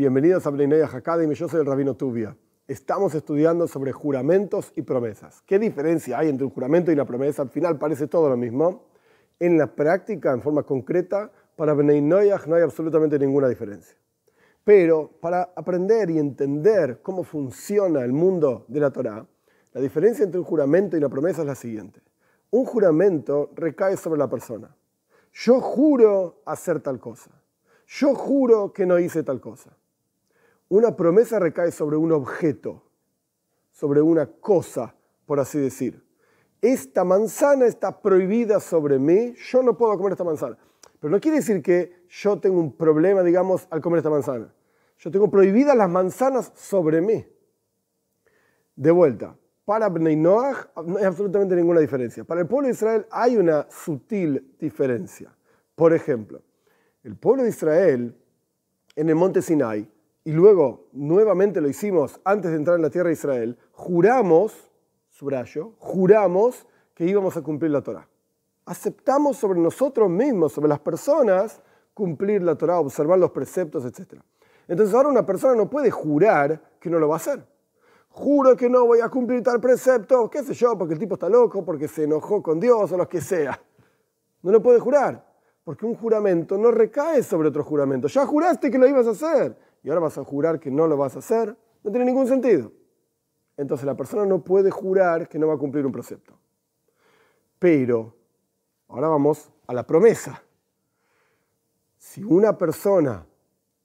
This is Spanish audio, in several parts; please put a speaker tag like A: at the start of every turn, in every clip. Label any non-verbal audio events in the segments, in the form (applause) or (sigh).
A: Bienvenidos a Bnei Academy, yo soy el Rabino Tubia. Estamos estudiando sobre juramentos y promesas. ¿Qué diferencia hay entre un juramento y una promesa? Al final parece todo lo mismo. En la práctica, en forma concreta, para Bnei Noyach no hay absolutamente ninguna diferencia. Pero para aprender y entender cómo funciona el mundo de la Torá, la diferencia entre un juramento y una promesa es la siguiente. Un juramento recae sobre la persona. Yo juro hacer tal cosa. Yo juro que no hice tal cosa. Una promesa recae sobre un objeto, sobre una cosa, por así decir. Esta manzana está prohibida sobre mí, yo no puedo comer esta manzana. Pero no quiere decir que yo tengo un problema, digamos, al comer esta manzana. Yo tengo prohibidas las manzanas sobre mí. De vuelta, para Bnei Noach no hay absolutamente ninguna diferencia. Para el pueblo de Israel hay una sutil diferencia. Por ejemplo, el pueblo de Israel en el monte Sinai, y luego nuevamente lo hicimos antes de entrar en la tierra de Israel, juramos, subrayo, juramos que íbamos a cumplir la Torah. Aceptamos sobre nosotros mismos, sobre las personas, cumplir la Torah, observar los preceptos, etc. Entonces ahora una persona no puede jurar que no lo va a hacer. Juro que no voy a cumplir tal precepto, qué sé yo, porque el tipo está loco, porque se enojó con Dios o lo que sea. No lo puede jurar. Porque un juramento no recae sobre otro juramento. Ya juraste que lo ibas a hacer y ahora vas a jurar que no lo vas a hacer. No tiene ningún sentido. Entonces la persona no puede jurar que no va a cumplir un precepto. Pero, ahora vamos a la promesa. Si una persona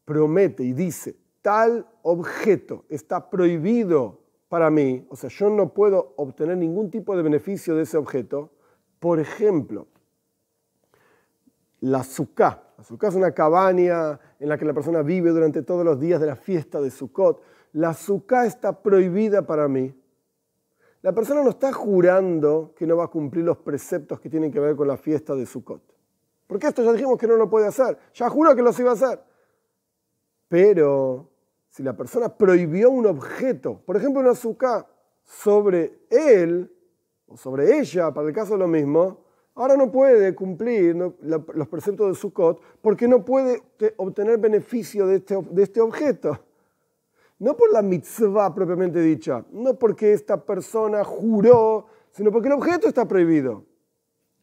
A: promete y dice, tal objeto está prohibido para mí, o sea, yo no puedo obtener ningún tipo de beneficio de ese objeto, por ejemplo, la sukkah. La sukkah es una cabaña en la que la persona vive durante todos los días de la fiesta de Sukkot. La sukkah está prohibida para mí. La persona no está jurando que no va a cumplir los preceptos que tienen que ver con la fiesta de Sukkot. Porque esto ya dijimos que no lo puede hacer. Ya juró que los iba a hacer. Pero si la persona prohibió un objeto, por ejemplo una sukkah, sobre él o sobre ella, para el caso lo mismo, ahora no puede cumplir los preceptos de Sukkot porque no puede obtener beneficio de este, de este objeto. No por la mitzvah propiamente dicha, no porque esta persona juró, sino porque el objeto está prohibido.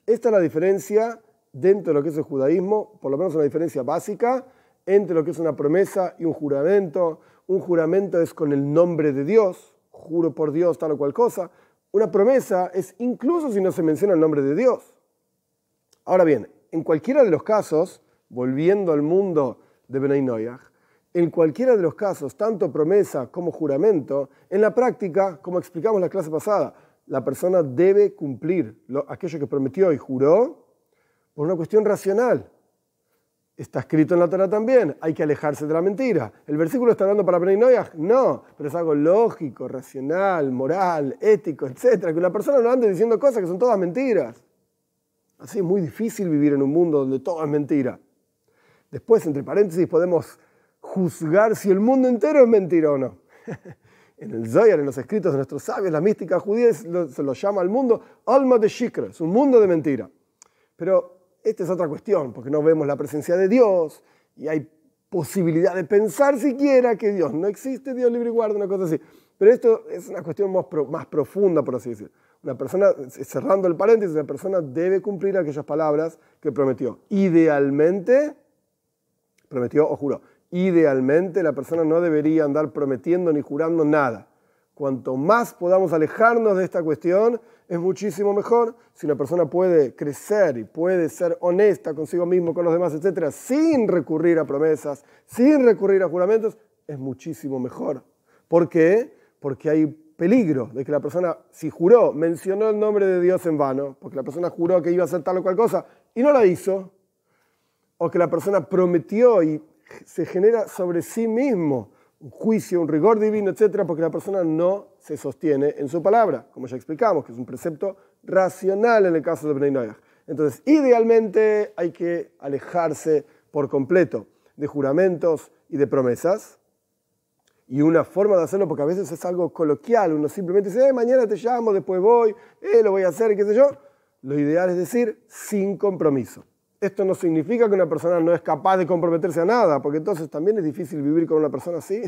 A: Esta es la diferencia dentro de lo que es el judaísmo, por lo menos una diferencia básica entre lo que es una promesa y un juramento. Un juramento es con el nombre de Dios, juro por Dios tal o cual cosa. Una promesa es incluso si no se menciona el nombre de Dios. Ahora bien, en cualquiera de los casos, volviendo al mundo de Benay en cualquiera de los casos, tanto promesa como juramento, en la práctica, como explicamos en la clase pasada, la persona debe cumplir aquello que prometió y juró por una cuestión racional. Está escrito en la Torah también, hay que alejarse de la mentira. ¿El versículo está hablando para Benay? No, pero es algo lógico, racional, moral, ético, etc. Que una persona no ande diciendo cosas que son todas mentiras. Así es muy difícil vivir en un mundo donde todo es mentira. Después, entre paréntesis, podemos juzgar si el mundo entero es mentira o no. (laughs) en el Zohar, en los escritos de nuestros sabios, la mística judía se lo llama al mundo alma de shikra, es un mundo de mentira. Pero esta es otra cuestión, porque no vemos la presencia de Dios y hay posibilidad de pensar siquiera que Dios no existe, Dios libre y guarda, una cosa así. Pero esto es una cuestión más, más profunda, por así decirlo. Una persona, cerrando el paréntesis, la persona debe cumplir aquellas palabras que prometió. Idealmente, prometió o juró. Idealmente la persona no debería andar prometiendo ni jurando nada. Cuanto más podamos alejarnos de esta cuestión, es muchísimo mejor. Si una persona puede crecer y puede ser honesta consigo mismo, con los demás, etc., sin recurrir a promesas, sin recurrir a juramentos, es muchísimo mejor. ¿Por qué? Porque hay peligro de que la persona, si juró, mencionó el nombre de Dios en vano, porque la persona juró que iba a hacer tal o cual cosa y no la hizo, o que la persona prometió y se genera sobre sí mismo un juicio, un rigor divino, etcétera, porque la persona no se sostiene en su palabra, como ya explicamos, que es un precepto racional en el caso de Bnei. Entonces, idealmente hay que alejarse por completo de juramentos y de promesas, y una forma de hacerlo, porque a veces es algo coloquial, uno simplemente dice, eh, mañana te llamo, después voy, eh, lo voy a hacer, qué sé yo. Lo ideal es decir sin compromiso. Esto no significa que una persona no es capaz de comprometerse a nada, porque entonces también es difícil vivir con una persona así.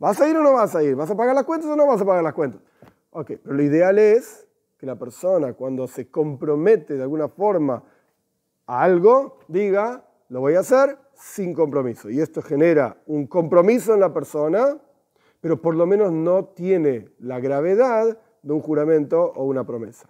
A: ¿Vas a ir o no vas a ir? ¿Vas a pagar las cuentas o no vas a pagar las cuentas? Ok, pero lo ideal es que la persona cuando se compromete de alguna forma a algo, diga, lo voy a hacer sin compromiso. Y esto genera un compromiso en la persona, pero por lo menos no tiene la gravedad de un juramento o una promesa.